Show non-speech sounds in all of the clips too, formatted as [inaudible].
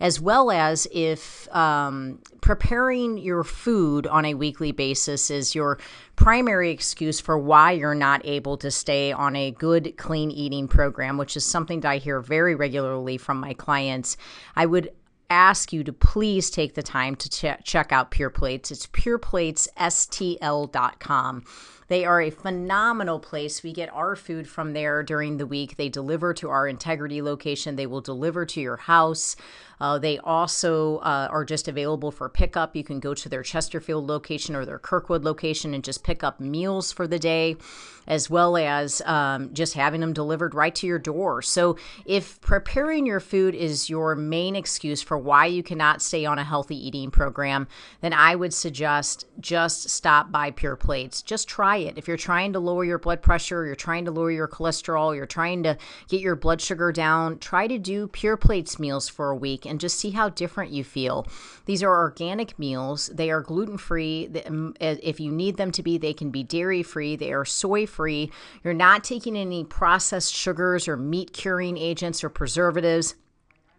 as well as if um, preparing your food on a weekly basis is your primary excuse for why you're not able to stay on a good clean eating program, which is something that I hear very regularly from my clients. I would ask you to please take the time to ch- check out Pure Plates. It's pureplatesstl.com. They are a phenomenal place. We get our food from there during the week. They deliver to our integrity location, they will deliver to your house. Uh, they also uh, are just available for pickup. You can go to their Chesterfield location or their Kirkwood location and just pick up meals for the day, as well as um, just having them delivered right to your door. So, if preparing your food is your main excuse for why you cannot stay on a healthy eating program, then I would suggest just stop by Pure Plates. Just try it. If you're trying to lower your blood pressure, you're trying to lower your cholesterol, you're trying to get your blood sugar down, try to do Pure Plates meals for a week and just see how different you feel. These are organic meals. They are gluten free. Um, if you need them to be, they can be dairy free. They are soy free. You're not taking any processed sugars or meat curing agents or preservatives.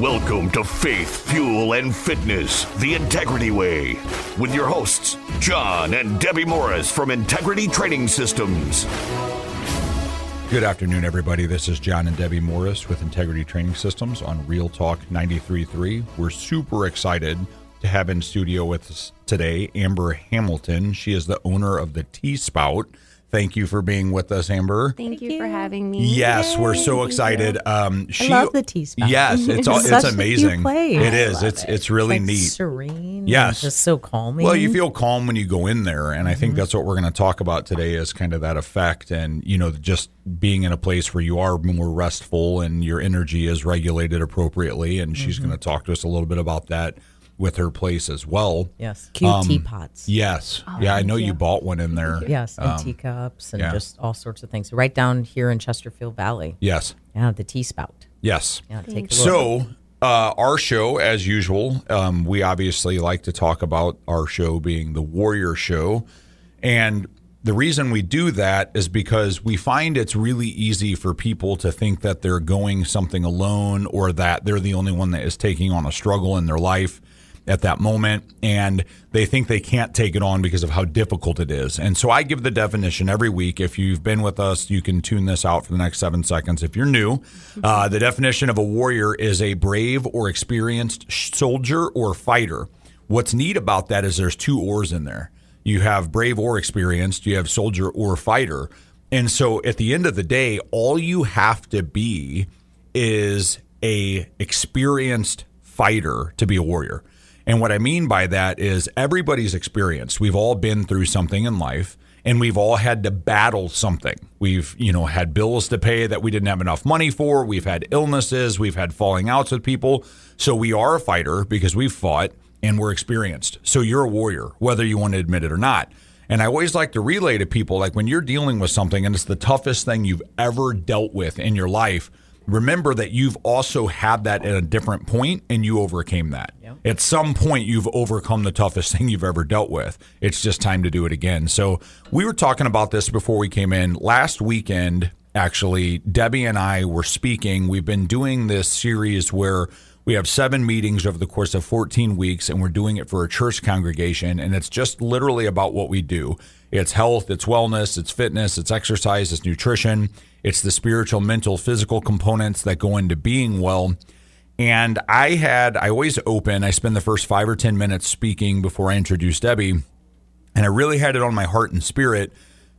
Welcome to Faith, Fuel, and Fitness, the Integrity Way, with your hosts, John and Debbie Morris from Integrity Training Systems. Good afternoon, everybody. This is John and Debbie Morris with Integrity Training Systems on Real Talk 93.3. We're super excited to have in studio with us today Amber Hamilton. She is the owner of the Tea Spout Thank you for being with us, Amber. Thank, Thank you, for having me. Yes, Yay, we're so excited. Um, she, I love the tea spout. Yes, it's all, it's amazing. It is. It's it. it's really it's like neat. Serene. Yes, just so calming. Well, you feel calm when you go in there, and I think mm-hmm. that's what we're going to talk about today is kind of that effect, and you know, just being in a place where you are more restful and your energy is regulated appropriately. And she's mm-hmm. going to talk to us a little bit about that with her place as well. Yes, cute um, teapots. Yes, oh, yeah, I know you. you. bought one in there. [laughs] Yes, and um, teacups and yeah. just all sorts of things. Right down here in Chesterfield Valley. Yes. Yeah, the tea spout. Yes. Yeah, take a so. Uh, our show, as usual, um, we obviously like to talk about our show being the Warrior Show. And the reason we do that is because we find it's really easy for people to think that they're going something alone or that they're the only one that is taking on a struggle in their life at that moment and they think they can't take it on because of how difficult it is. And so I give the definition every week. If you've been with us, you can tune this out for the next seven seconds. If you're new, uh, the definition of a warrior is a brave or experienced soldier or fighter. What's neat about that is there's two oars in there. You have brave or experienced, you have soldier or fighter. And so at the end of the day, all you have to be is a experienced fighter to be a warrior. And what I mean by that is everybody's experienced. We've all been through something in life and we've all had to battle something. We've, you know, had bills to pay that we didn't have enough money for. We've had illnesses, we've had falling outs with people. So we are a fighter because we've fought and we're experienced. So you're a warrior, whether you want to admit it or not. And I always like to relay to people like when you're dealing with something and it's the toughest thing you've ever dealt with in your life, remember that you've also had that at a different point and you overcame that. Yep. At some point, you've overcome the toughest [laughs] thing you've ever dealt with. It's just time to do it again. So, we were talking about this before we came in. Last weekend, actually, Debbie and I were speaking. We've been doing this series where we have seven meetings over the course of 14 weeks, and we're doing it for a church congregation. And it's just literally about what we do it's health, it's wellness, it's fitness, it's exercise, it's nutrition, it's the spiritual, mental, physical components that go into being well. And I had, I always open, I spend the first five or 10 minutes speaking before I introduce Debbie. And I really had it on my heart and spirit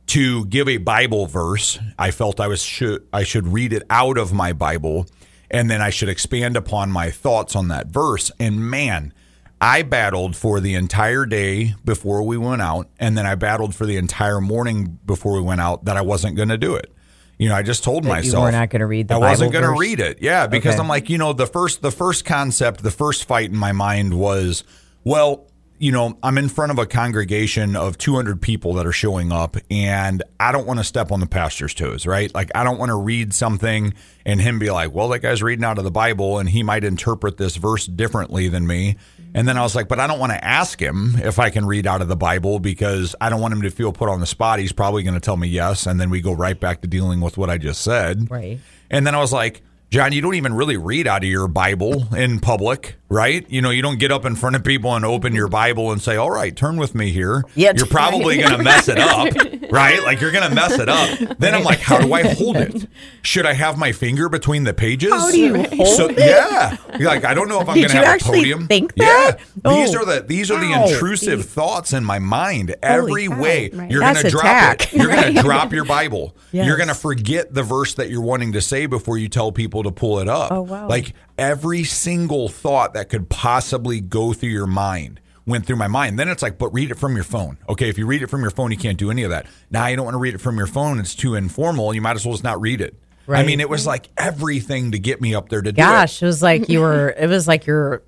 to give a Bible verse. I felt I was should I should read it out of my Bible and then I should expand upon my thoughts on that verse. And man, I battled for the entire day before we went out, and then I battled for the entire morning before we went out that I wasn't going to do it. You know, I just told that myself you were not going to read. the I Bible wasn't going to read it. Yeah, because okay. I'm like, you know, the first the first concept, the first fight in my mind was, well, you know, I'm in front of a congregation of 200 people that are showing up, and I don't want to step on the pastor's toes, right? Like, I don't want to read something and him be like, well, that guy's reading out of the Bible, and he might interpret this verse differently than me. And then I was like, but I don't want to ask him if I can read out of the Bible because I don't want him to feel put on the spot. He's probably going to tell me yes. And then we go right back to dealing with what I just said. Right. And then I was like, John, you don't even really read out of your Bible in public, right? You know, you don't get up in front of people and open your Bible and say, "All right, turn with me here." Yep. You're probably going to mess it up, [laughs] right? Like you're going to mess it up. Then I'm like, "How do I hold it? Should I have my finger between the pages?" How do you hold so, it? Yeah, you're like I don't know if I'm going to have a podium. Think that? Yeah, oh. these are the these are the intrusive thoughts in my mind. Every cow. way right. you're going to drop attack. it. You're going [laughs] to drop your Bible. Yes. You're going to forget the verse that you're wanting to say before you tell people to pull it up. Oh, wow. Like every single thought that could possibly go through your mind went through my mind. Then it's like, but read it from your phone. Okay, if you read it from your phone, you can't do any of that. Now you don't want to read it from your phone, it's too informal. You might as well just not read it. Right. I mean, it was like everything to get me up there to Gosh, do it. Gosh, it was like you were. It was like you're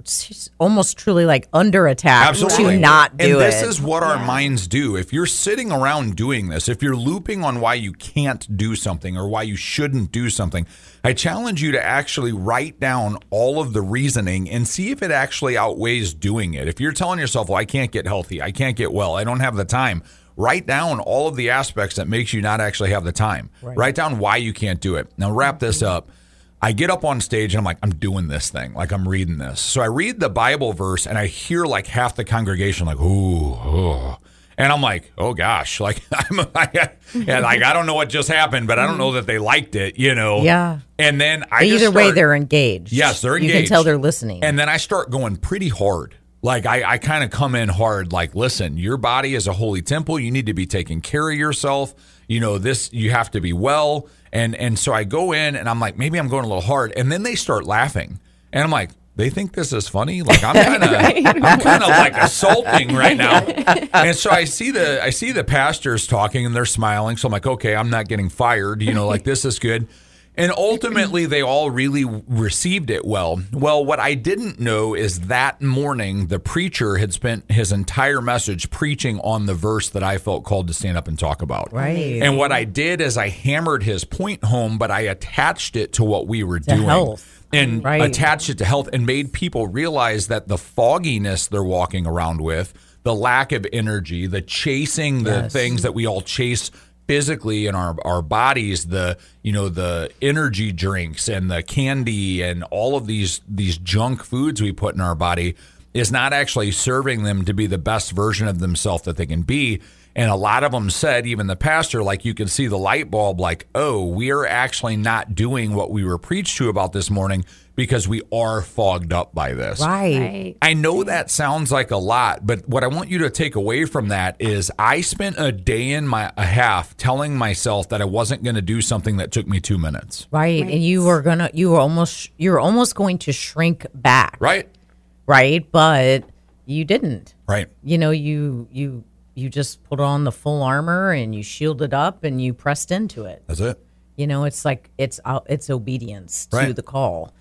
almost truly like under attack Absolutely. to not do it. and this it. is what yeah. our minds do. If you're sitting around doing this, if you're looping on why you can't do something or why you shouldn't do something, I challenge you to actually write down all of the reasoning and see if it actually outweighs doing it. If you're telling yourself, "Well, I can't get healthy, I can't get well, I don't have the time." write down all of the aspects that makes you not actually have the time. Right. Write down why you can't do it. Now wrap this mm-hmm. up. I get up on stage and I'm like, I'm doing this thing, like I'm reading this. So I read the Bible verse and I hear like half the congregation like, ooh, ooh. And I'm like, oh gosh, like [laughs] I'm, I, yeah, like I don't know what just happened, but I don't know that they liked it, you know. Yeah. And then I either start, way they're engaged. Yes, they're engaged. You can tell they're listening. And then I start going pretty hard. Like I, I kind of come in hard, like, listen, your body is a holy temple. You need to be taking care of yourself. You know, this you have to be well. And and so I go in and I'm like, maybe I'm going a little hard. And then they start laughing. And I'm like, they think this is funny. Like I'm [laughs] kind of, right. I'm kind of like assaulting right now. And so I see the, I see the pastors talking and they're smiling. So I'm like, okay, I'm not getting fired. You know, like this is good. And ultimately, they all really received it well. Well, what I didn't know is that morning, the preacher had spent his entire message preaching on the verse that I felt called to stand up and talk about. Right. And what I did is I hammered his point home, but I attached it to what we were to doing. Health. And right. attached it to health and made people realize that the fogginess they're walking around with, the lack of energy, the chasing the yes. things that we all chase physically in our, our bodies the you know the energy drinks and the candy and all of these these junk foods we put in our body is not actually serving them to be the best version of themselves that they can be and a lot of them said even the pastor like you can see the light bulb like oh we are actually not doing what we were preached to about this morning because we are fogged up by this. Right. I know that sounds like a lot, but what I want you to take away from that is I spent a day and my a half telling myself that I wasn't going to do something that took me 2 minutes. Right. right. And you were going to you were almost you're almost going to shrink back. Right. Right, but you didn't. Right. You know, you you you just put on the full armor and you shielded up and you pressed into it. That's it. You know, it's like it's uh, it's obedience to right. the call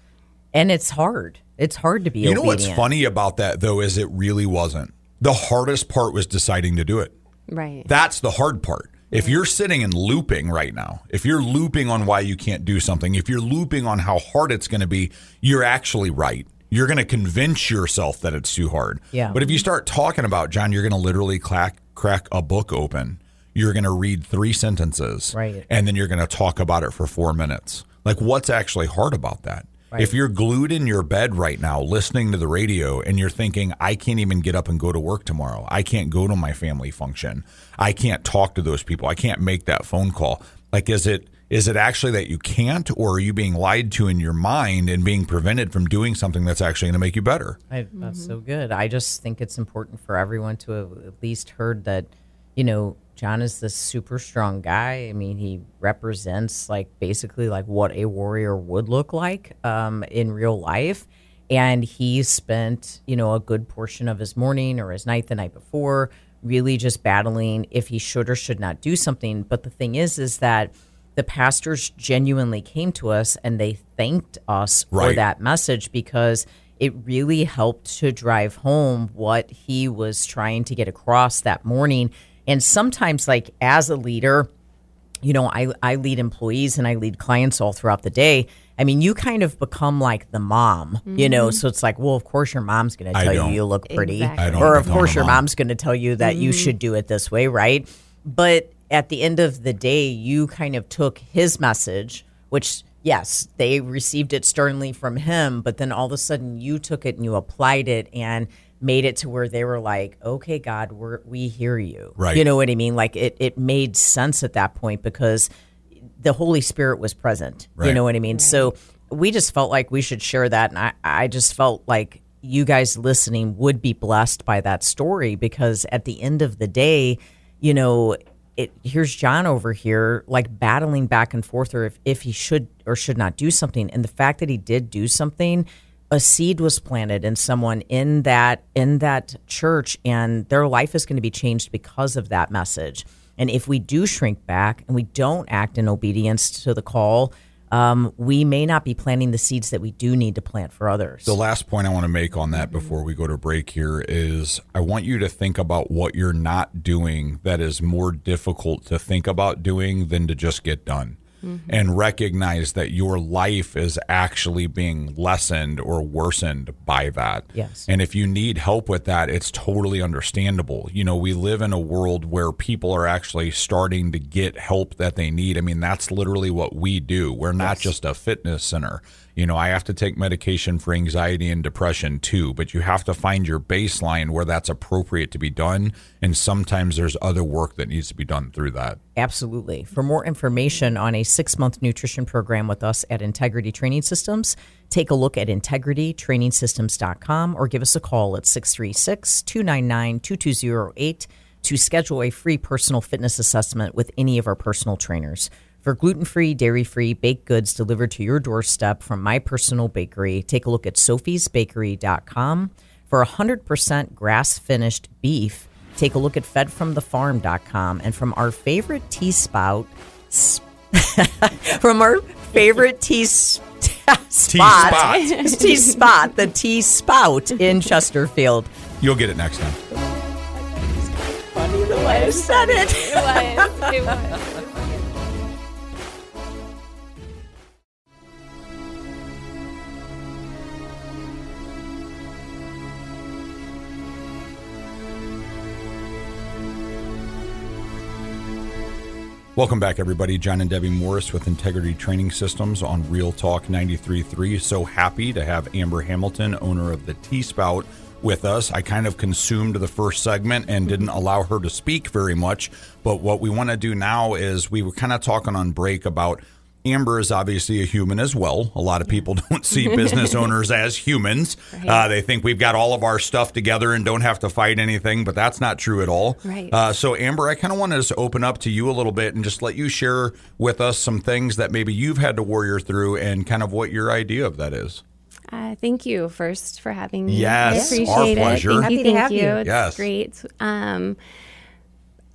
and it's hard. It's hard to be. You obedient. know what's funny about that though is it really wasn't. The hardest part was deciding to do it. Right. That's the hard part. If you're sitting and looping right now, if you're looping on why you can't do something, if you're looping on how hard it's going to be, you're actually right. You're going to convince yourself that it's too hard. Yeah. But if you start talking about John, you're going to literally crack crack a book open. You're going to read three sentences, right, and then you're going to talk about it for four minutes. Like, what's actually hard about that? Right. If you're glued in your bed right now listening to the radio and you're thinking, I can't even get up and go to work tomorrow, I can't go to my family function, I can't talk to those people, I can't make that phone call. Like, is it is it actually that you can't, or are you being lied to in your mind and being prevented from doing something that's actually going to make you better? I, that's mm-hmm. so good. I just think it's important for everyone to have at least heard that, you know, John is this super strong guy. I mean, he represents like basically like what a warrior would look like um, in real life. And he spent, you know, a good portion of his morning or his night the night before really just battling if he should or should not do something. But the thing is, is that the pastors genuinely came to us and they thanked us right. for that message because it really helped to drive home what he was trying to get across that morning and sometimes, like as a leader, you know, I, I lead employees and I lead clients all throughout the day. I mean, you kind of become like the mom, mm-hmm. you know. Mm-hmm. So it's like, well, of course your mom's going to tell you you look pretty, exactly. or of course your mom's going to tell you that mm-hmm. you should do it this way, right? But at the end of the day, you kind of took his message, which yes, they received it sternly from him, but then all of a sudden you took it and you applied it and made it to where they were like, okay, God, we we hear you. Right. You know what I mean? Like it, it made sense at that point because the Holy Spirit was present. Right. You know what I mean? Right. So we just felt like we should share that. And I, I just felt like you guys listening would be blessed by that story because at the end of the day, you know, it, here's John over here, like battling back and forth, or if, if he should or should not do something. And the fact that he did do something a seed was planted in someone in that in that church and their life is going to be changed because of that message and if we do shrink back and we don't act in obedience to the call um, we may not be planting the seeds that we do need to plant for others. The last point I want to make on that before we go to break here is I want you to think about what you're not doing that is more difficult to think about doing than to just get done. Mm-hmm. And recognize that your life is actually being lessened or worsened by that. Yes. And if you need help with that, it's totally understandable. You know, we live in a world where people are actually starting to get help that they need. I mean, that's literally what we do. We're not yes. just a fitness center you know, I have to take medication for anxiety and depression too, but you have to find your baseline where that's appropriate to be done. And sometimes there's other work that needs to be done through that. Absolutely. For more information on a six month nutrition program with us at Integrity Training Systems, take a look at integritytrainingsystems.com or give us a call at 636 299 2208 to schedule a free personal fitness assessment with any of our personal trainers. For gluten free, dairy free baked goods delivered to your doorstep from my personal bakery, take a look at sophiesbakery.com. For 100% grass finished beef, take a look at fedfromthefarm.com. And from our favorite tea spout, [laughs] from our favorite tea [laughs] spot, spot. [laughs] tea spot, the tea spout in Chesterfield. You'll get it next time. Funny the way I said it. It was. It was. Welcome back, everybody. John and Debbie Morris with Integrity Training Systems on Real Talk 93.3. So happy to have Amber Hamilton, owner of the Tea Spout, with us. I kind of consumed the first segment and didn't allow her to speak very much. But what we want to do now is we were kind of talking on break about Amber is obviously a human as well. A lot of people [laughs] don't see business [laughs] owners as humans. Right. Uh, they think we've got all of our stuff together and don't have to fight anything, but that's not true at all. Right. Uh, so, Amber, I kind of wanted to just open up to you a little bit and just let you share with us some things that maybe you've had to warrior through and kind of what your idea of that is. Uh, thank you first for having me. Yes, I appreciate our pleasure. It. Thank Happy you, thank thank you. you. It's yes. great. Um,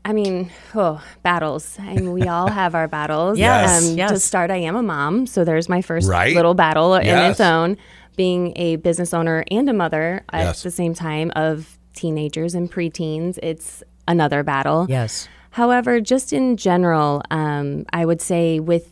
I mean, oh, battles. I mean, we all have our battles. [laughs] yes, um, yes. To start, I am a mom, so there's my first right? little battle yes. in its own. Being a business owner and a mother yes. at the same time of teenagers and preteens, it's another battle. Yes. However, just in general, um, I would say with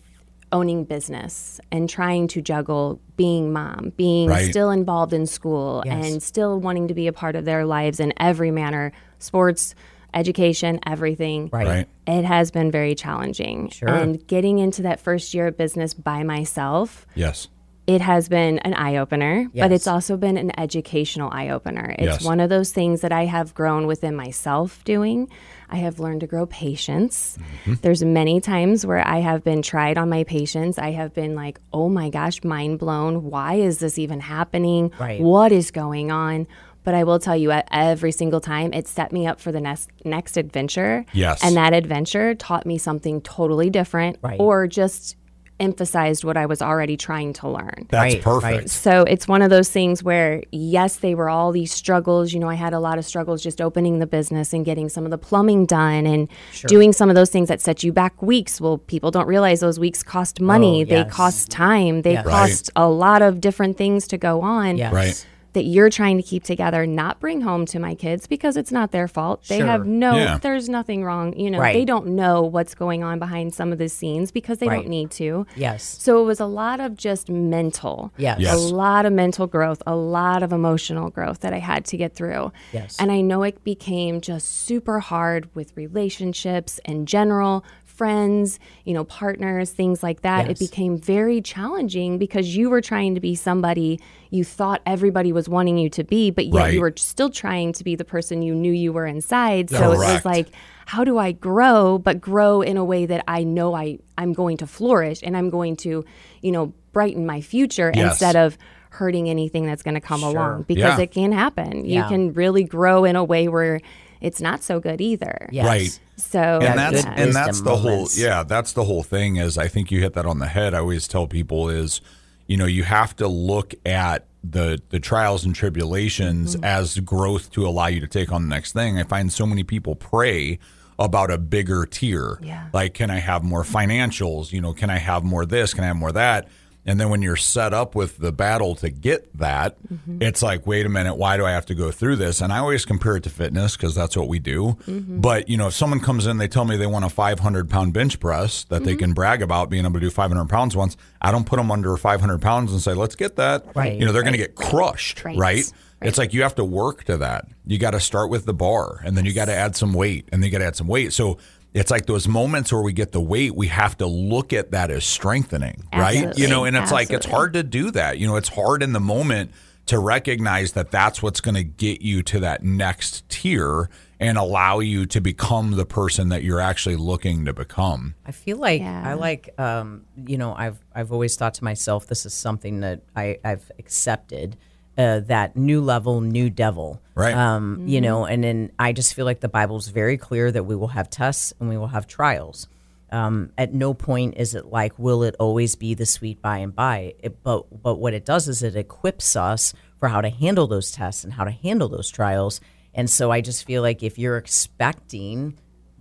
owning business and trying to juggle being mom, being right. still involved in school, yes. and still wanting to be a part of their lives in every manner, sports education, everything. Right. Right. It has been very challenging. Sure. And getting into that first year of business by myself, Yes. it has been an eye opener, but it's also been an educational eye opener. It's Yes. one of those things that I have grown within myself doing. I have learned to grow patience. Mm-hmm. There's many times where I have been tried on my patience. I have been like, oh my gosh, mind blown. Why is this even happening? Right. What is going on? But I will tell you, every single time, it set me up for the next next adventure. Yes. And that adventure taught me something totally different, Right. or just emphasized what I was already trying to learn. That's Right, perfect. right. So it's one of those things where, yes, they were all these struggles. You know, I had a lot of struggles just opening the business and getting some of the plumbing done and doing some of those things that set you back weeks. Well, people don't realize those weeks cost money, Oh, they cost time, they Yes. cost a lot of different things to go on Yes. Right. That you're trying to keep together, not bring home to my kids because it's not their fault. They Sure. have no, Yeah. there's nothing wrong. You know, Right. they don't know what's going on behind some of the scenes because they Right. don't need to. Yes. So it was a lot of just mental. Yes. Yes. A lot of mental growth, a lot of emotional growth that I had to get through. Yes. And I know it became just super hard with relationships in general, friends, you know, partners, things like that. Yes. It became very challenging because you were trying to be somebody you thought everybody was wanting you to be, but yet Right. you were still trying to be the person you knew you were inside. So it was like, how do I grow, but grow in a way that I know I, I'm going to flourish and I'm going to, you know, brighten my future Yes. instead of hurting anything that's going to come along because Yeah. it can happen. You can really grow in a way where it's not so good either. Yes. Right. So and that's good and that's wisdom the whole yeah that's the whole thing is i think you hit that on the head i always tell people is you know you have to look at the the trials and tribulations Mm-hmm. as growth to allow you to take on the next thing i find so many people pray about a bigger tier. Yeah. Like, can I have more financials? You know, can I have more this? Can I have more that? And then when you're set up with the battle to get that, Mm-hmm. it's like, wait a minute, why do I have to go through this? And I always compare it to fitness because that's what we do. Mm-hmm. But, you know, if someone comes in, they tell me they want a 500 pound bench press that they Mm-hmm. can brag about being able to do 500 pounds once, I don't put them under 500 pounds and say, let's get that. Right, You know, they're going to get crushed, right? Right. It's like you have to work to that. You got to start with the bar and then you got to add some weight and then you got to add some weight. So, it's like those moments where we get the weight, we have to look at that as strengthening, right? You know, and it's like it's hard to do that. You know, it's hard in the moment to recognize that that's what's going to get you to that next tier and allow you to become the person that you're actually looking to become. I feel like Yeah. I like um, you know I've I've always thought to myself this is something that I I've accepted uh, that new level new devil. Right. um, you know and then I just feel like the Bible's very clear that we will have tests and we will have trials. Um, at no point is it like will it always be the sweet by and by? It, but but what it does is it equips us for how to handle those tests and how to handle those trials. And so I just feel like if you're expecting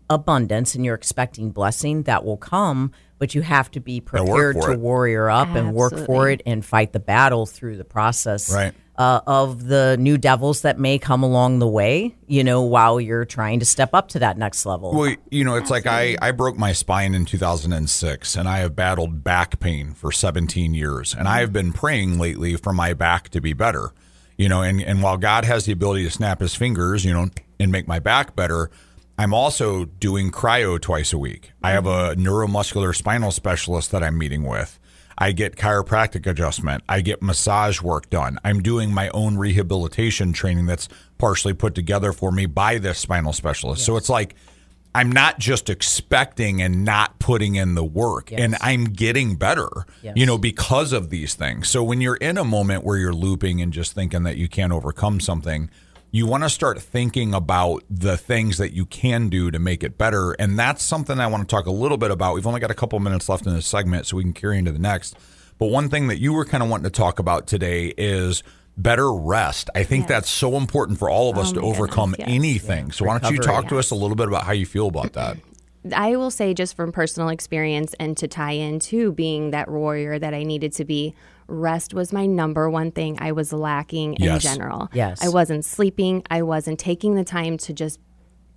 abundance and you're expecting blessing that will come but you have to be prepared to it. warrior up and work for it and fight the battle through the process. Right. Uh, of the new devils that may come along the way you know while you're trying to step up to that next level Well, you know, it's like I, I broke my spine in 2006 and I have battled back pain for 17 years. And I have been praying lately for my back to be better. You know, and, and while God has the ability to snap his fingers, you know, and make my back better, I'm also doing cryo twice a week. I have a neuromuscular spinal specialist that I'm meeting with. I get chiropractic adjustment. I get massage work done. I'm doing my own rehabilitation training that's partially put together for me by this spinal specialist. So it's like I'm not just expecting and not putting in the work, and I'm getting better, you know, because of these things. So when you're in a moment where you're looping and just thinking that you can't overcome something, you want to start thinking about the things that you can do to make it better. And that's something I want to talk a little bit about. We've only got a couple minutes left in this segment, so we can carry into the next. But one thing that you were kind of wanting to talk about today is better rest. I think that's so important for all of us Oh to overcome goodness, yes. anything. So why don't you Recovery. talk to us a little bit about how you feel about that? [clears throat] I will say, just from personal experience and to tie into being that warrior that I needed to be, rest was my number one thing I was lacking in Yes. general. Yes. I wasn't sleeping, I wasn't taking the time to just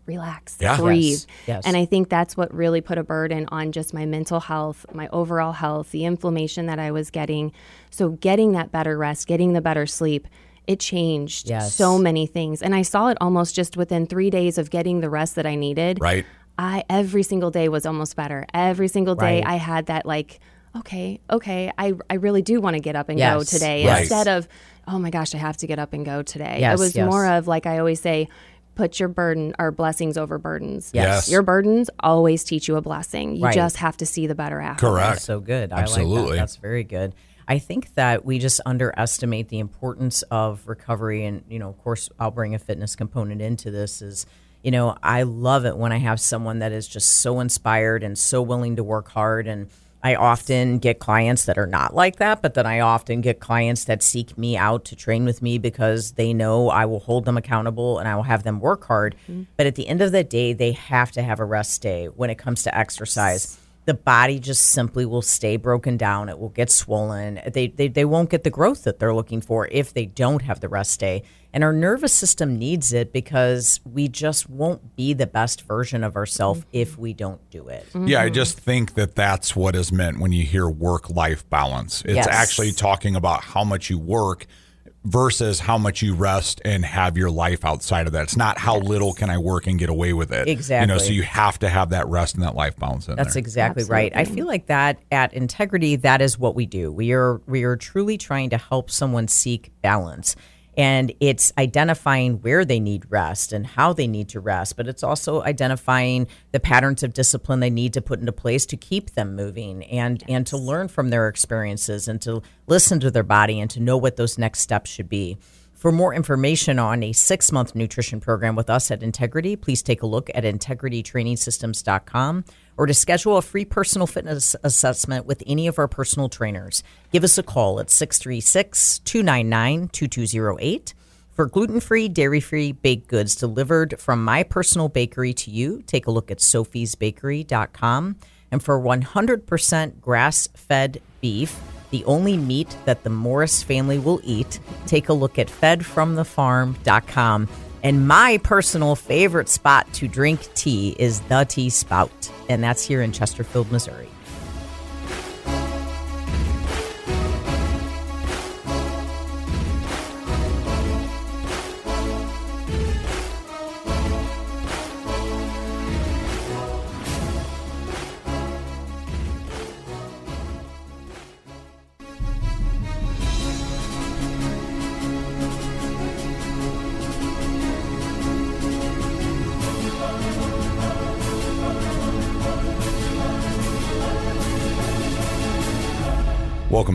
relax, Yeah. breathe. Yes, yes. And I think that's what really put a burden on just my mental health, my overall health, the inflammation that I was getting. So, getting that better rest, getting the better sleep, it changed Yes. so many things. And I saw it almost just within three days of getting the rest that I needed. Right? I every single day was almost better. Every single day Right. I had that like, okay, okay, I, I really do want to get up and go today Right. instead of, oh my gosh, I have to get up and go today. Yes, it was yes. more of like I always say, put your burden or blessings over burdens. Yes. Your burdens always teach you a blessing. You Right. just have to see the better after. Correct. That's so good. I like Absolutely. that. That's very good. I think that we just underestimate the importance of recovery. And, you know, of course, I'll bring a fitness component into this is, you know, I love it when I have someone that is just so inspired and so willing to work hard. And I often get clients that are not like that, but then I often get clients that seek me out to train with me because they know I will hold them accountable and I will have them work hard. Mm-hmm. But at the end of the day, they have to have a rest day when it comes to exercise the body just simply will stay broken down. It will get swollen. They, they they won't get the growth that they're looking for if they don't have the rest day. And our nervous system needs it because we just won't be the best version of ourselves mm-hmm. if we don't do it. Yeah, I just think that that's what is meant when you hear work life balance. It's Yes. actually talking about how much you work versus how much you rest and have your life outside of that. It's not how little can I work and get away with it. Exactly. You know, so you have to have that rest and that life balance in That's there. exactly right. I feel like that at Integrity, that is what we do. We are we are truly trying to help someone seek balance. And it's identifying where they need rest and how they need to rest, but it's also identifying the patterns of discipline they need to put into place to keep them moving and and to learn from their experiences and to listen to their body and to know what those next steps should be. For more information on a six month nutrition program with us at Integrity, please take a look at integritytrainingsystems.com or to schedule a free personal fitness assessment with any of our personal trainers. Give us a call at 636 299 2208. For gluten free, dairy free baked goods delivered from my personal bakery to you, take a look at sophiesbakery.com. And for 100% grass fed beef, the only meat that the Morris family will eat, take a look at fedfromthefarm.com. And my personal favorite spot to drink tea is the Tea Spout, and that's here in Chesterfield, Missouri.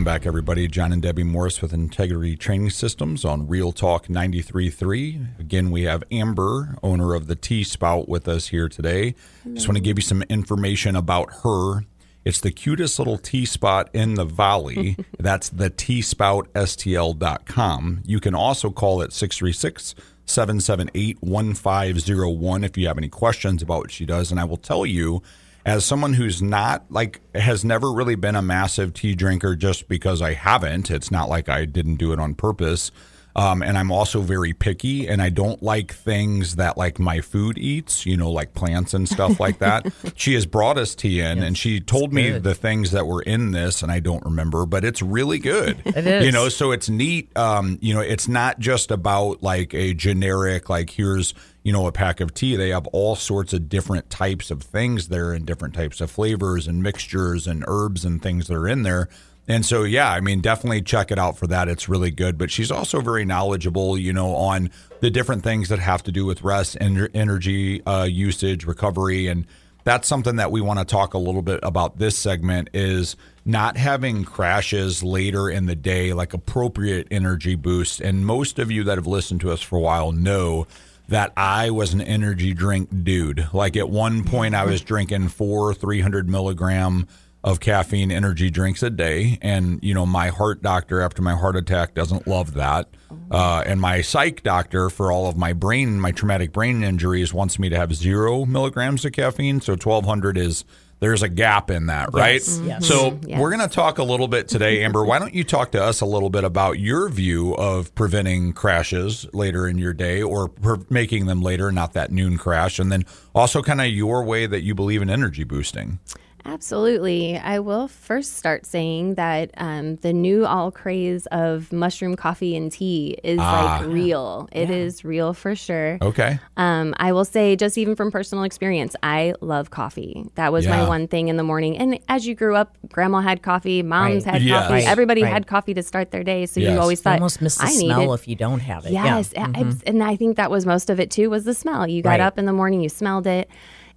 Welcome back, everybody. John and Debbie Morris with Integrity Training Systems on Real Talk 93.3. Again, we have Amber, owner of the Tea Spout, with us here today. Just want to give you some information about her. It's the cutest little tea spot in the valley. [laughs] That's the teaspoutstl.com. You can also call it 636 778 1501 if you have any questions about what she does. And I will tell you, as someone who's not like has never really been a massive tea drinker just because I haven't. It's not like I didn't do it on purpose. Um, and I'm also very picky, and I don't like things that like my food eats, you know, like plants and stuff like that. [laughs] she has brought us tea in, and she told me the things that were in this, and I don't remember, but it's really good. [laughs] It is. you know. So it's neat. Um, you know, it's not just about like a generic like here's you know a pack of tea. They have all sorts of different types of things there, and different types of flavors and mixtures and herbs and things that are in there. And so, yeah, I mean, definitely check it out for that. It's really good. But she's also very knowledgeable, you know, on the different things that have to do with rest, and energy uh, usage, recovery, and that's something that we want to talk a little bit about. This segment is not having crashes later in the day, like appropriate energy boost. And most of you that have listened to us for a while know that I was an energy drink dude. Like at one point, I was drinking four 300 milligram of caffeine energy drinks a day. And, you know, my heart doctor after my heart attack doesn't love that. Uh, and my psych doctor for all of my brain, my traumatic brain injuries wants me to have zero milligrams of caffeine. So 1200 is, there's a gap in that, right? Yes, yes. So Yes. we're going to talk a little bit today, Amber. Why don't you talk to us a little bit about your view of preventing crashes later in your day or making them later, not that noon crash, and then also kind of your way that you believe in energy boosting. Absolutely. I will first start saying that um, the new all craze of mushroom coffee and tea is Ah. like real. It is real for sure. Okay. Um, I will say, just even from personal experience, I love coffee. That was Yeah. my one thing in the morning. And as you grew up, grandma had coffee, moms Right. had Yes. coffee, everybody Right. had coffee to start their day. So Yes. you always You thought, almost miss the I need smell it. if you don't have it. Yes, Yeah. I- I- and I think that was most of it too was the smell. You got Right. up in the morning, you smelled it,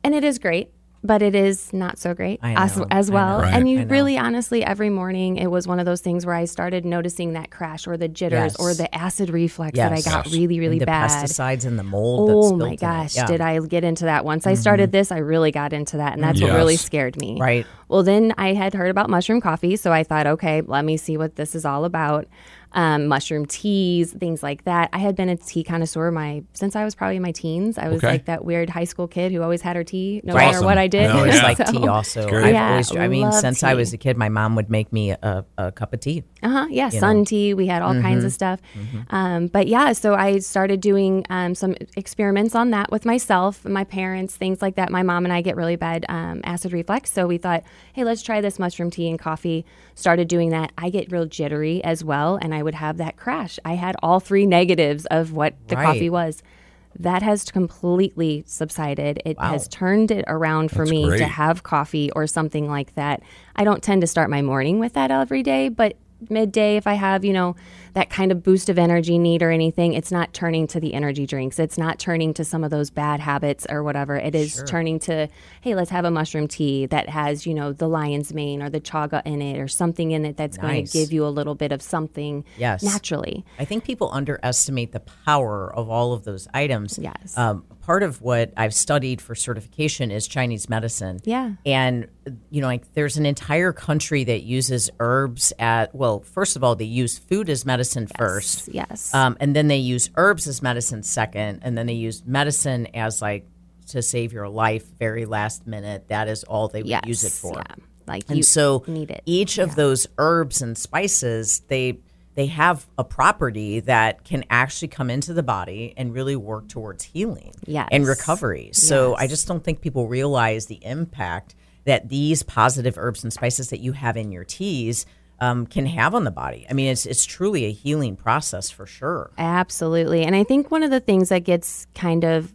and it is great. But it is not so great as, as well. Right. And you really, honestly, every morning it was one of those things where I started noticing that crash or the jitters Yes. or the acid reflux that I got Yes. really, really And the bad. pesticides and the mold. Oh built my gosh, Yeah. Mm-hmm. did I get into that? Once I started this, I really got into that, and that's what really scared me. Right. Well, then I had heard about mushroom coffee, so I thought, okay, let me see what this is all about. Um, mushroom teas, things like that. I had been a tea connoisseur my since I was probably in my teens. I was Okay. like that weird high school kid who always had her tea, no Right. matter what I did. No, I always [laughs] yeah. like [laughs] So- tea also. I've Yeah, always, I mean, love since I was a kid, my mom would make me a, a cup of tea. Uh huh. Yeah, sun know. Mm-hmm. tea. We had all kinds of stuff. Um, but yeah, so I started doing um, some experiments on that with myself, my parents, things like that. My mom and I get really bad um, acid reflux, so we thought, hey, let's try this mushroom tea and coffee. Started doing that. I get real jittery as well, and I would have that crash. I had all three negatives of what the Right. coffee was. That has completely subsided. It Wow. has turned it around for That's me great. to have coffee or something like that. I don't tend to start my morning with that every day, but midday if I have, you know, that kind of boost of energy need or anything, it's not turning to the energy drinks. It's not turning to some of those bad habits or whatever. It is turning to, hey, let's have a mushroom tea that has, you know, the lion's mane or the chaga in it or something in it that's going to give you a little bit of something Yes. naturally. I think people underestimate the power of all of those items. Yes. Um, part of what I've studied for certification is Chinese medicine. Yeah. And, you know, like there's an entire country that uses herbs at, well, first of all, they use food as medicine medicine first. Yes. Um, and then they use herbs as medicine second, and then they use medicine as like to save your life very last minute. That is all they would yes. use it for. Yeah. Like And you so need it. each of those herbs and spices, they they have a property that can actually come into the body and really work towards healing Yes. and recovery. So I just don't think people realize the impact that these positive herbs and spices that you have in your teas um, can have on the body. I mean, it's it's truly a healing process for sure. Absolutely. And I think one of the things that gets kind of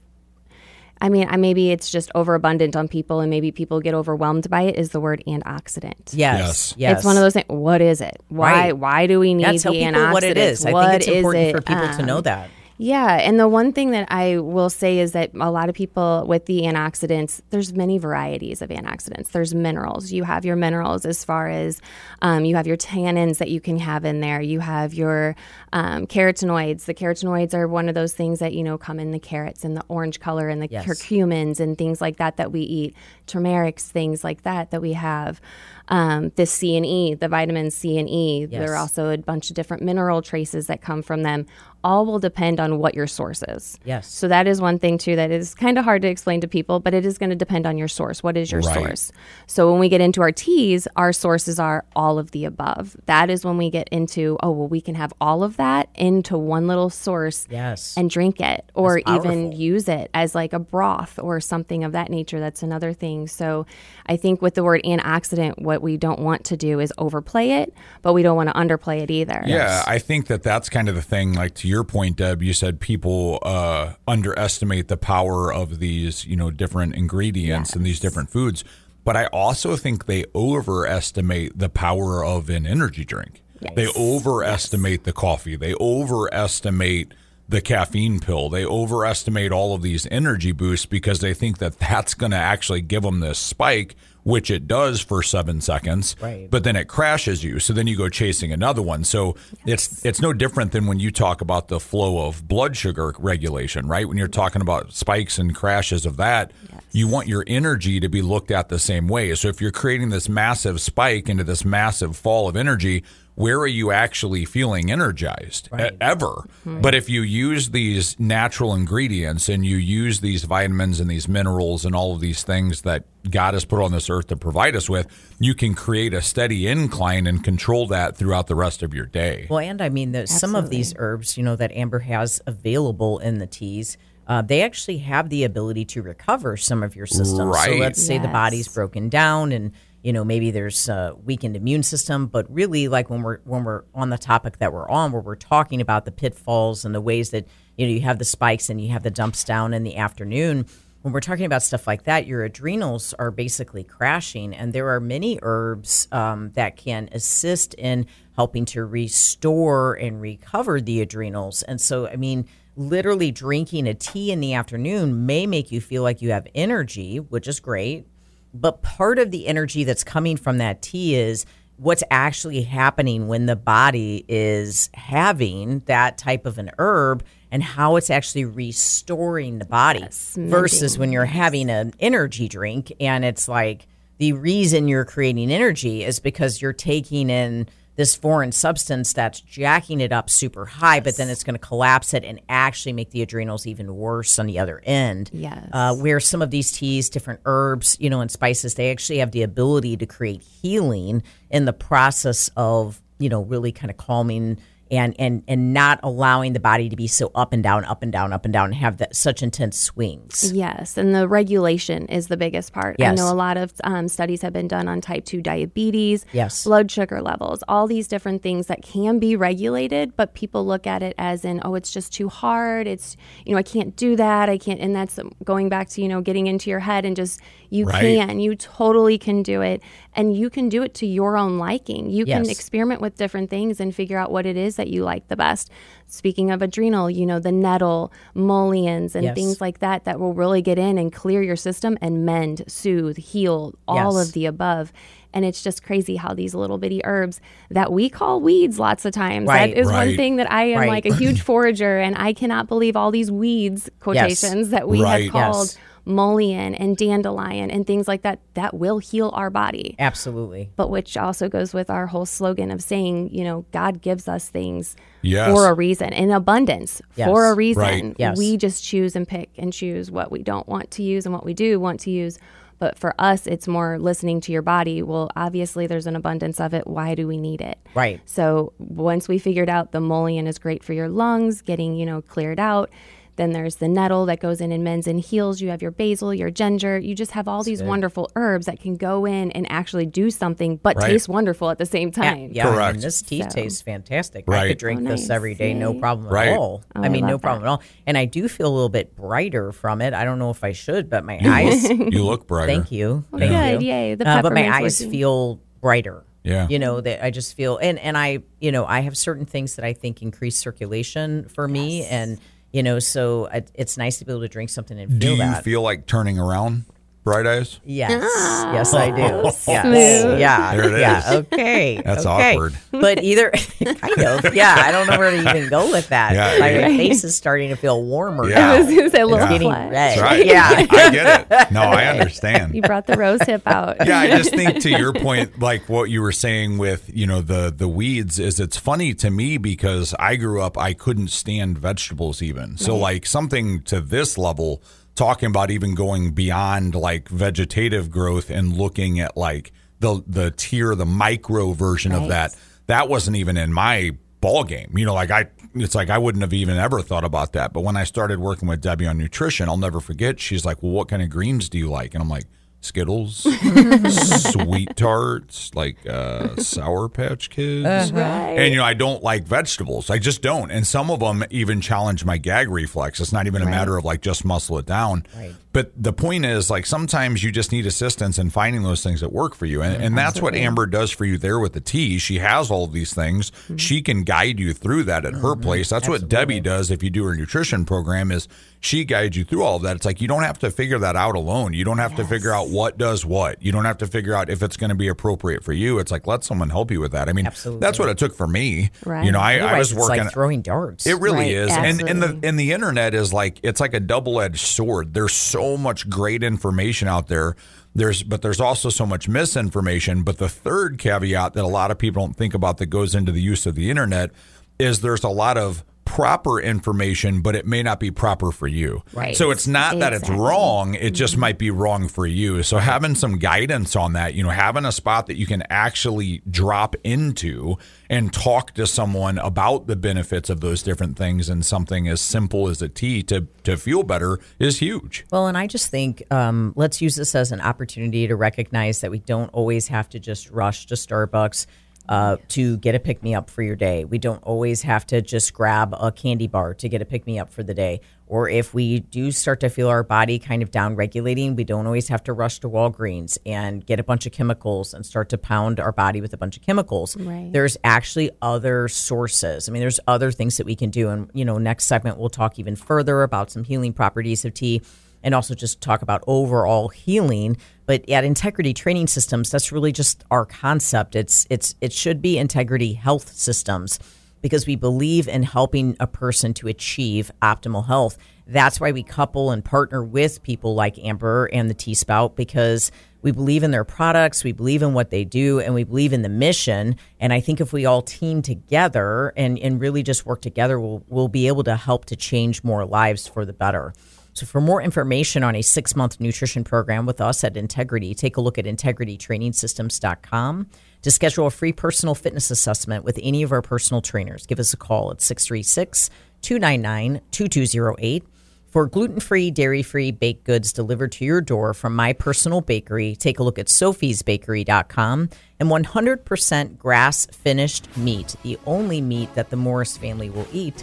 I mean, I maybe it's just overabundant on people and maybe people get overwhelmed by it is the word antioxidant. Yes, Yes. yes. It's one of those things. What is it? Why Right. why do we need Yeah, tell the people antioxidants? what it is. I What think it's important it? for people to know Um, that. Yeah, and the one thing that I will say is that a lot of people with the antioxidants, there's many varieties of antioxidants. There's minerals. You have your minerals as far as um, you have your tannins that you can have in there. You have your um, carotenoids. The carotenoids are one of those things that you know come in the carrots and the orange color and the Yes. curcumins and things like that that we eat. Turmerics, things like that that we have. Um, the C and E, the vitamins C and E. There are also a bunch of different mineral traces that come from them. All will depend on what your source is. Yes. So that is one thing too that is kind of hard to explain to people, but it is going to depend on your source. What is your Right. source? So when we get into our teas, our sources are all of the above. That is when we get into oh well, we can have all of that into one little source Yes. and drink it or even use it as like a broth or something of that nature that's another thing so i think with the word antioxidant what we don't want to do is overplay it but we don't want to underplay it either Yeah, I think that that's kind of the thing. Like to your point, Deb, you said people uh, underestimate the power of these, you know, different ingredients and these different foods. But I also think they overestimate the power of an energy drink. They overestimate the coffee. They overestimate the caffeine pill. They overestimate all of these energy boosts because they think that that's going to actually give them this spike, which it does for seven seconds. Right. But then it crashes you. So then you go chasing another one. So it's it's no different than when you talk about the flow of blood sugar regulation, right? When you're talking about spikes and crashes of that, you want your energy to be looked at the same way. So if you're creating this massive spike into this massive fall of energy, where are you actually feeling energized e- ever? But if you use these natural ingredients and you use these vitamins and these minerals and all of these things that God has put on this earth to provide us with, you can create a steady incline and control that throughout the rest of your day. Well, and I mean, the, some of these herbs, you know, that Amber has available in the teas, uh, they actually have the ability to recover some of your system. So let's say the body's broken down and you know maybe there's a weakened immune system but really like when we're when we're on the topic that we're on where we're talking about the pitfalls and the ways that you know you have the spikes and you have the dumps down in the afternoon when we're talking about stuff like that, your adrenals are basically crashing, and there are many herbs um, that can assist in helping to restore and recover the adrenals. And so, I mean, literally drinking a tea in the afternoon may make you feel like you have energy, which is great. But part of the energy that's coming from that tea is what's actually happening when the body is having that type of an herb and how it's actually restoring the body versus when you're having an energy drink. And it's like the reason you're creating energy is because you're taking in this foreign substance that's jacking it up super high, but then it's going to collapse it and actually make the adrenals even worse on the other end. Yes. Uh, where some of these teas, different herbs, you know, and spices, they actually have the ability to create healing in the process of, you know, really kind of calming and and and not allowing the body to be so up and down, up and down, up and down, and have that such intense swings. Yes, and the regulation is the biggest part. yes. I know a lot of um, studies have been done on type 2 diabetes, Yes. blood sugar levels, all these different things that can be regulated, but people look at it as in, oh, it's just too hard. It's, you know, I can't do that. I can't. And that's going back to, you know, getting into your head and just, you Right. can, you totally can do it. And you can do it to your own liking. You can experiment with different things and figure out what it is that you like the best. Speaking of adrenal, you know, the nettle, mulleins, and Yes. things like that that will really get in and clear your system and mend, soothe, heal, all Yes. of the above. And it's just crazy how these little bitty herbs that we call weeds lots of times. Right. that is one thing that I am Right. like a huge forager and I cannot believe all these weeds quotations that we Right. have called Yes. Mullein and dandelion and things like that that will heal our body. Absolutely. But which also goes with our whole slogan of saying, you know, God gives us things Yes. for a reason, in abundance Yes. for a reason. Right. Yes. We just choose and pick and choose what we don't want to use and what we do want to use. But for us, it's more listening to your body. Well, obviously, there's an abundance of it. Why do we need it? Right. So once we figured out the mullein is great for your lungs, getting you know cleared out. Then there's the nettle that goes in and mends and heals. You have your basil, your ginger. You just have all these wonderful herbs that can go in and actually do something, but Right. taste wonderful at the same time. Yeah, Correct. and this tea So- tastes fantastic. I Right. could drink Oh, this every day, no Yay. problem Right. at all. Oh, I I mean, no problem that. at all. And I do feel a little bit brighter from it. I don't know if I should, but my eyes. [laughs] You look brighter. thank you. Well, Thank good. you. Yay. The Uh, but my eyes working. feel brighter. Yeah. You know that I just feel and and I you know I have certain things that I think increase circulation for me and you know so it's nice to be able to drink something and Do feel you that. feel like turning around, Bright Eyes? Yes, ah. yes, I do. [laughs] Yes. smooth. Yeah, There it yeah. Okay, That's okay. awkward. But either [laughs] kind of, yeah. I don't know where to even go with that. Yeah, my yeah. face is starting to feel warmer. Yeah. now. I was going to say a little Yeah. Getting red. That's right. Yeah. I get it. No, I understand. You brought the rose hip out. yeah, I just think to your point, like what you were saying with you know the the weeds, is it's funny to me because I grew up, I couldn't stand vegetables even. So like something to this level, talking about even going beyond like vegetative growth and looking at like the the tier, the micro version of that, that wasn't even in my ball game. You know, like I, it's like I wouldn't have even ever thought about that. But when I started working with Debbie on nutrition, I'll never forget. She's like, "Well, what kind of greens do you like?" And I'm like. Skittles, [laughs] sweet tarts, like uh, Sour Patch Kids. Right. And, you know, I don't like vegetables. I just don't. And some of them even challenge my gag reflex. It's not even a matter of like just muscle it down. Right. But the point is, like, sometimes you just need assistance in finding those things that work for you. And, and that's what Amber does for you there with the tea. She has all of these things. Mm-hmm. She can guide you through that at her place. That's what Debbie does if you do her nutrition program is she guides you through all of that. It's like you don't have to figure that out alone. You don't have to figure out what does what. You don't have to figure out if it's going to be appropriate for you. It's like let someone help you with that. I mean, Absolutely. that's what it took for me. Right. You know, I, I was it's working like throwing darts. it really Right, is, and and the and the internet is like it's like a double edged sword. There's so much great information out there. There's but there's also so much misinformation. But the third caveat that a lot of people don't think about that goes into the use of the internet is there's a lot of proper information, but it may not be proper for you. Right. So it's not that it's wrong; it just might be wrong for you. So having some guidance on that, you know, having a spot that you can actually drop into and talk to someone about the benefits of those different things and something as simple as a tea to to feel better is huge. Well, and I just think um, let's use this as an opportunity to recognize that we don't always have to just rush to Starbucks uh, to get a pick me up for your day. We don't always have to just grab a candy bar to get a pick me up for the day. Or if we do start to feel our body kind of down regulating, we don't always have to rush to Walgreens and get a bunch of chemicals and start to pound our body with a bunch of chemicals. Right. There's actually other sources. I mean, there's other things that we can do. And, you know, next segment, we'll talk even further about some healing properties of tea and also just talk about overall healing. But at Integrity Training Systems, that's really just our concept. It's it's it should be Integrity Health Systems because we believe in helping a person to achieve optimal health. That's why we couple and partner with people like Amber and the Tea Spout because we believe in their products, we believe in what they do, and we believe in the mission. And I think if we all team together and, and really just work together, we'll, we'll be able to help to change more lives for the better. So, for more information on a six month nutrition program with us at Integrity, take a look at integritytrainingsystems.com. To schedule a free personal fitness assessment with any of our personal trainers, give us a call at 636 299 2208. For gluten free, dairy free baked goods delivered to your door from my personal bakery, take a look at sophiesbakery.com and 100% grass finished meat, the only meat that the Morris family will eat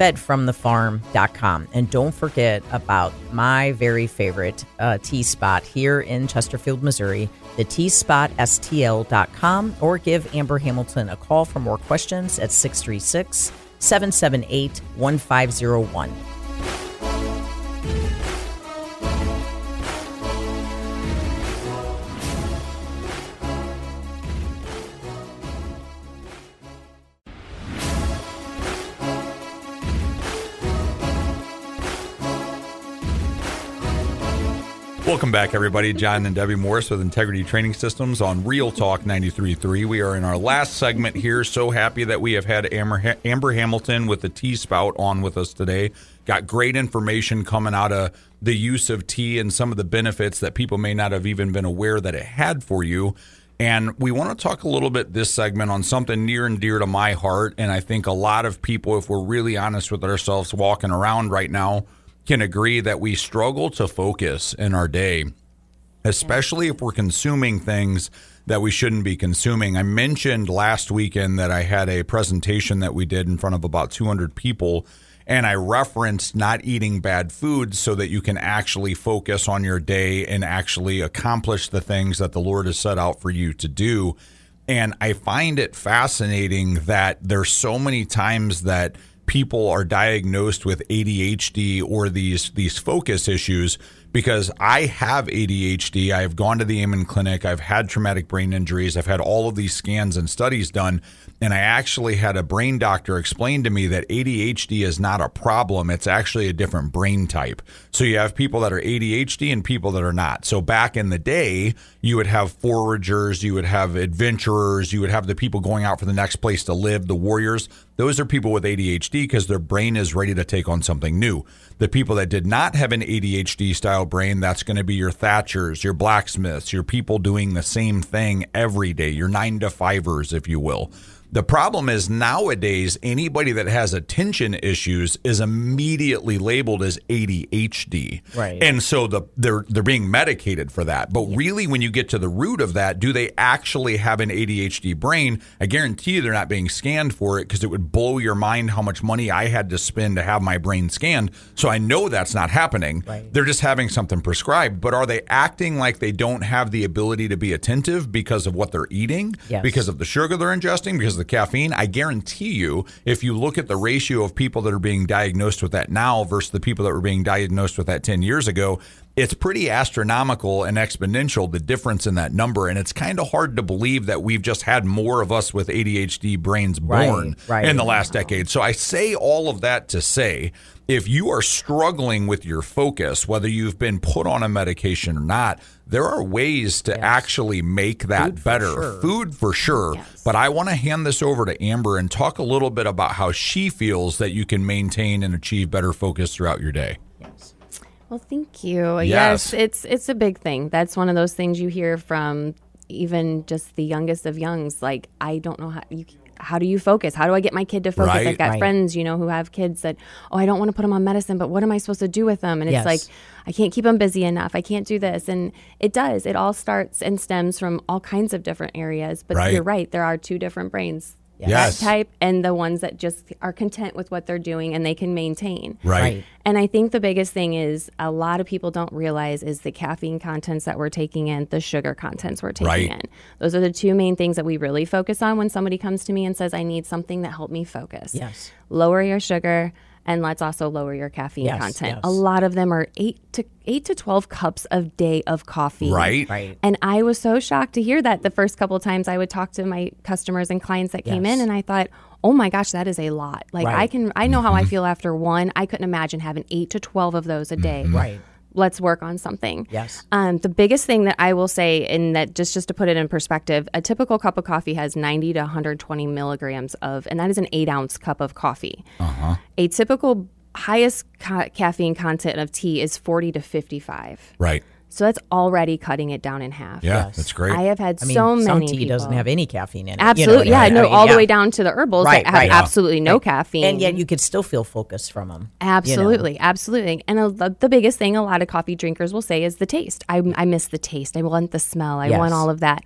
fedfromthefarm.com. And don't forget about my very favorite uh, tea spot here in Chesterfield, Missouri, the teaspoutstl.com, or give Amber Hamilton a call for more questions at 636 778 1501. Welcome back, everybody. John and Debbie Morris with Integrity Training Systems on Real Talk 93.3. We are in our last segment here. So happy that we have had Amber, Amber Hamilton with the Tea Spout on with us today. Got great information coming out of the use of tea and some of the benefits that people may not have even been aware that it had for you. And we want to talk a little bit this segment on something near and dear to my heart. And I think a lot of people, if we're really honest with ourselves walking around right now, can agree that we struggle to focus in our day, especially if we're consuming things that we shouldn't be consuming. I mentioned last weekend that I had a presentation that we did in front of about 200 people, and I referenced not eating bad foods so that you can actually focus on your day and actually accomplish the things that the Lord has set out for you to do. And I find it fascinating that there's so many times that people are diagnosed with ADHD or these these focus issues because I have ADHD. I've gone to the Amen Clinic. I've had traumatic brain injuries. I've had all of these scans and studies done. And I actually had a brain doctor explain to me that ADHD is not a problem. It's actually a different brain type. So you have people that are ADHD and people that are not. So back in the day, you would have foragers, you would have adventurers, you would have the people going out for the next place to live, the warriors. Those are people with ADHD because their brain is ready to take on something new. The people that did not have an ADHD style brain, that's going to be your Thatchers, your blacksmiths, your people doing the same thing every day, your nine to fivers, if you will. The problem is nowadays, anybody that has attention issues is immediately labeled as ADHD. Right. And so the they're they're being medicated for that. But really when you get to the root of that, do they actually have an ADHD brain? I guarantee you they're not being scanned for it because it would blow your mind how much money I had to spend to have my brain scanned. So I know that's not happening. Right. They're just having something prescribed. But are they acting like they don't have the ability to be attentive because of what they're eating? Yes. Because of the sugar they're ingesting, because of the caffeine? I guarantee you, if you look at the ratio of people that are being diagnosed with that now versus the people that were being diagnosed with that 10 years ago, it's pretty astronomical and exponential, the difference in that number. And it's kind of hard to believe that we've just had more of us with ADHD brains born right. in the last decade. So I say all of that to say if you are struggling with your focus, whether you've been put on a medication or not, there are ways to actually make that Food for better. sure. Food for sure. Yes. But I want to hand this over to Amber and talk a little bit about how she feels that you can maintain and achieve better focus throughout your day. Yes. Well, thank you. Yes. Yes. it's it's a big thing. That's one of those things you hear from even just the youngest of youngs. Like, I don't know how you. How do you focus? How do I get my kid to focus? Right. I've got Right. friends, you know, who have kids that, oh, I don't want to put them on medicine, but what am I supposed to do with them? And it's Yes. like, I can't keep them busy enough. I can't do this. And it does. It all starts and stems from all kinds of different areas. But Right. you're right. There are two different brains. Yes. That type and the ones that just are content with what they're doing and they can maintain. Right. And I think the biggest thing is a lot of people don't realize is the caffeine contents that we're taking in, the sugar contents we're taking Right. in. Those are the two main things that we really focus on when somebody comes to me and says, I need something that help me focus. Yes. Lower your sugar and let's also lower your caffeine Yes, content. yes. A lot of them are eight to eight to twelve cups a day of coffee. Right? Right. And I was so shocked to hear that the first couple of times I would talk to my customers and clients that came in, and I thought, oh my gosh, that is a lot. Like I can, I know how I Mm-hmm. feel after one. I couldn't imagine having eight to twelve of those a day. Right. Let's work on something. Yes. Um, the biggest thing that I will say, and that just just to put it in perspective, a typical cup of coffee has 90 to 120 milligrams of, and that is an eight ounce cup of coffee. Uh-huh. A typical highest ca- caffeine content of tea is 40 to 55. Right. So that's already cutting it down in half. Yeah, Yes. that's great. I have had I mean, so many some tea people. doesn't have any caffeine in it. you know Absolutely, I yeah, mean? no, I mean, all the way down to the herbals Right, that have right. absolutely no caffeine. And yet you could still feel focused from them. Absolutely, absolutely. And a, the biggest thing a lot of coffee drinkers will say is the taste. I, I miss the taste. I want the smell. I want all of that.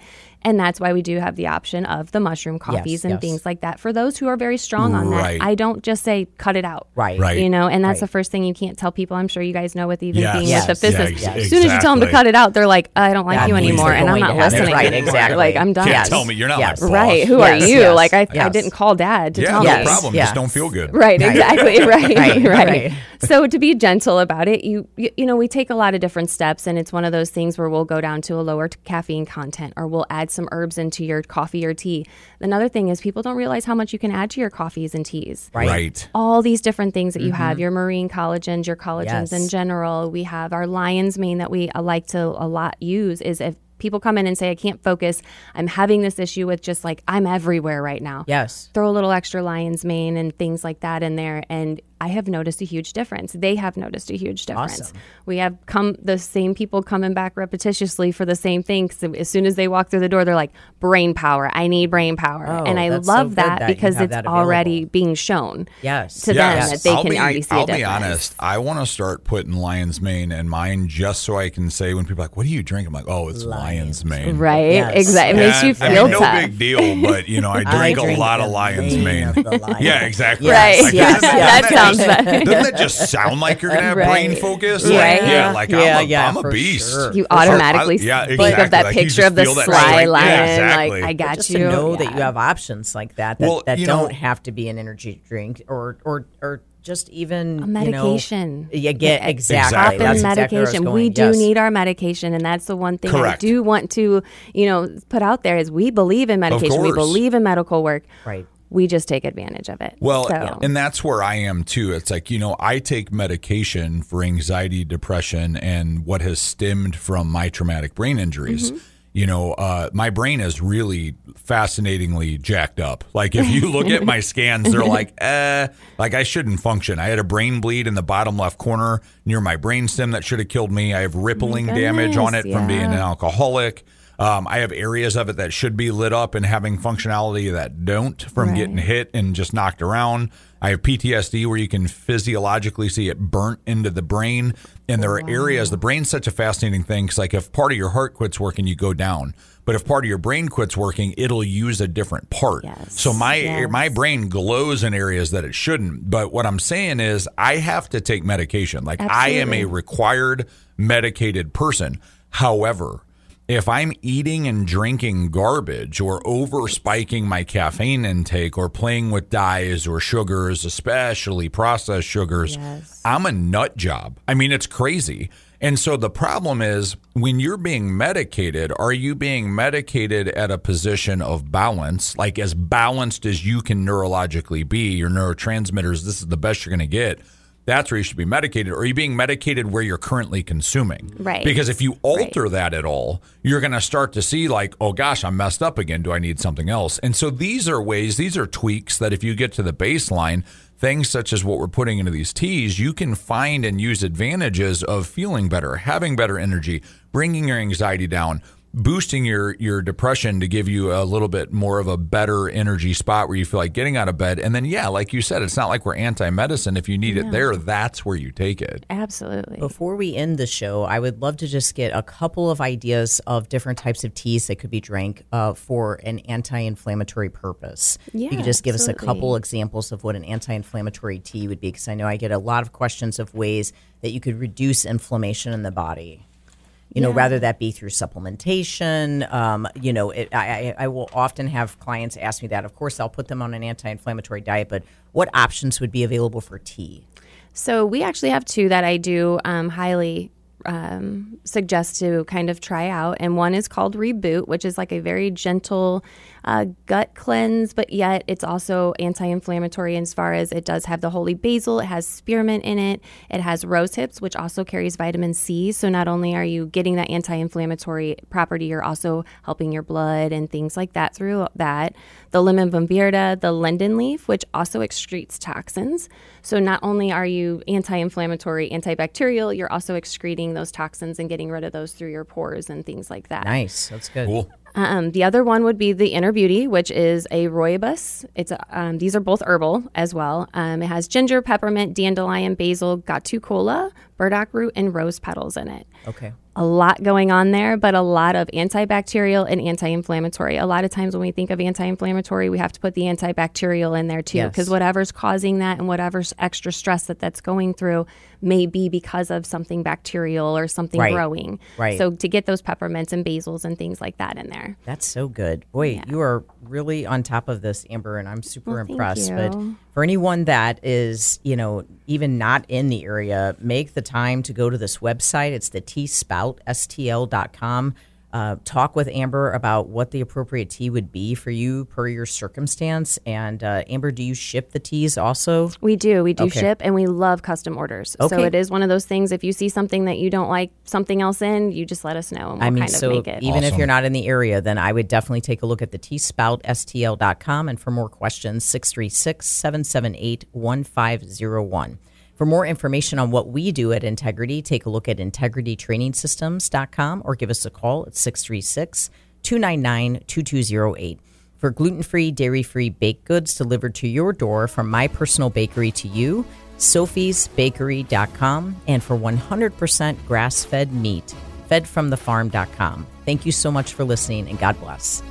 And that's why we do have the option of the mushroom coffees and yes. things like that for those who are very strong on Right. that. I don't just say cut it out. Right. Right. You know, and that's Right. the first thing you can't tell people. I'm sure you guys know with even Yes. being Yes. with the Yeah, physicist. ex- As soon as you tell them to cut it out, they're like, I don't like Yeah, you anymore, and I'm not to have it. listening. Right, exactly. Like I'm done. Can't Yes. tell me you're not Yes. my boss. Right. Who Yes, are you? yes, like I, I didn't call dad to Yeah, tell no me. Yes, problem. Just don't feel good. Right, exactly, [laughs] right, right, Right, right. right. So to be gentle about it, you, you you know we take a lot of different steps, and it's one of those things where we'll go down to a lower t- caffeine content, or we'll add some herbs into your coffee or tea. Another thing is people don't realize how much you can add to your coffees and teas. Right. Right. All these different things that you have, your marine collagens, your collagens in general. We have our lion's mane that we uh, like to a lot use is if people come in and say, I can't focus, I'm having this issue with just like, I'm everywhere right now. Yes. Throw a little extra lion's mane and things like that in there. And I have noticed a huge difference. They have noticed a huge difference. Awesome. We have come the same people coming back repetitiously for the same thing. So as soon as they walk through the door, they're like, brain power. I need brain power. Oh, and I that's so love that, that because it's that already being shown Yes. to Yes. them that they I'll can be, already see it. I'll a be honest. I want to start putting lion's mane in mine just so I can say when people are like, "What do you drink?" I'm like, "Oh, it's lion's mane." Right? Yes. Exactly. It makes you And, I feel mean, no big deal, but you know, I [laughs] drink, drink a lot of lion's mane mane. of lion. Yeah, exactly. Yes, Right. yes, doesn't yes. That doesn't sounds [laughs] just- better. Doesn't that just sound like you're gonna have brain focus? Right. Like, yeah, like Yeah, I'm a, yeah, am a beast. sure. You For sure. automatically I- yeah, think of that Like, picture of the feel that sly strength. lion. Yeah, exactly. Like I got just you. to know that you have options like that that, Well, that don't know- have to be an energy drink or or or just even A medication. You know, yeah, get exactly. Exactly. That's exactly where I was medication. going. We do Yes. need our medication, and that's the one thing Correct. I do want to, you know, put out there is we believe in medication. We believe in medical work. Right. We just take advantage of it. Well, So- and that's where I am too. It's like, you know, I take medication for anxiety, depression, and what has stemmed from my traumatic brain injuries. Mm-hmm. You know, uh, my brain is really fascinatingly jacked up. Like, if you look at my scans, they're like, [laughs] eh, like I shouldn't function. I had a brain bleed in the bottom left corner near my brain stem that should have killed me. I have rippling damage on it goodness, from being an yeah. alcoholic. Um, I have areas of it that should be lit up and having functionality that don't from Right. getting hit and just knocked around. I have PTSD where you can physiologically see it burnt into the brain. And there are areas, the brain's such a fascinating thing. Cause like if part of your heart quits working, you go down. But if part of your brain quits working, it'll use a different part. Yes. So my Yes. my brain glows in areas that it shouldn't. But what I'm saying is I have to take medication. Like I am a required medicated person. However, if I'm eating and drinking garbage or over spiking my caffeine intake or playing with dyes or sugars, especially processed sugars, Yes. I'm a nut job. I mean, it's crazy. And so the problem is when you're being medicated, are you being medicated at a position of balance, like as balanced as you can neurologically be? Your neurotransmitters, this is the best you're going to get. That's where you should be medicated. Or are you being medicated where you're currently consuming? Right. Because if you alter that at all, you're going to start to see, like, oh gosh, I'm messed up again. Do I need something else? And so these are ways, these are tweaks that if you get to the baseline, things such as what we're putting into these teas, you can find and use advantages of feeling better, having better energy, bringing your anxiety down. Boosting your your depression to give you a little bit more of a better energy spot where you feel like getting out of bed, and then yeah, like you said, it's not like we're anti medicine. If you need it there, that's where you take it. Absolutely. Before we end the show, I would love to just get a couple of ideas of different types of teas that could be drank uh, for an anti-inflammatory purpose. If you could just give us a couple examples of what an anti-inflammatory tea would be, because I know I get a lot of questions of ways that you could reduce inflammation in the body. You know, Yeah. rather that be through supplementation. Um, you know, it, I, I, I will often have clients ask me that. Of course, I'll put them on an anti-inflammatory diet, but what options would be available for tea? So we actually have two that I do um, highly um, suggest to kind of try out, and one is called Reboot, which is like a very gentle uh, gut cleanse, but yet it's also anti-inflammatory as far as it does have the holy basil, it has spearmint in it, it has rose hips, which also carries vitamin C. So not only are you getting that anti-inflammatory property, you're also helping your blood and things like that through that. The lemon bombarda, the linden leaf, which also excretes toxins. So not only are you anti-inflammatory, antibacterial, you're also excreting those toxins and getting rid of those through your pores and things like that. Nice, that's good. Cool. Um, the other one would be the Inner Beauty, which is a rooibos. It's a, um, these are both herbal as well. Um, it has ginger, peppermint, dandelion, basil, gotu kola, burdock root, and rose petals in it. Okay. A lot going on there, but a lot of antibacterial and anti-inflammatory. A lot of times when we think of anti-inflammatory, we have to put the antibacterial in there too, Yes. because whatever's causing that and whatever's extra stress that that's going through may be because of something bacterial or something Right. growing. Right. So to get those peppermints and basils and things like that in there. That's so good. Boy, Yeah. you are really on top of this, Amber, and I'm super Well, thank impressed. But. For anyone that is, you know, even not in the area, make the time to go to this website. It's the Tea Spout, STL.com. Uh, talk with Amber about what the appropriate tea would be for you per your circumstance. And uh, Amber, do you ship the teas also? We do. We do Okay. ship and we love custom orders. So it is one of those things if you see something that you don't like something else in, you just let us know and we'll I mean, kind so of make it. even if you're not in the area, then I would definitely take a look at the teaspoutstl.com. And for more questions, 636 778 1501. For more information on what we do at Integrity, take a look at integritytrainingsystems.com or give us a call at 636 299 2208. For gluten free, dairy free baked goods delivered to your door from my personal bakery to you, sophiesbakery.com. And for 100% grass fed meat, fedfromthefarm.com. Thank you so much for listening and God bless.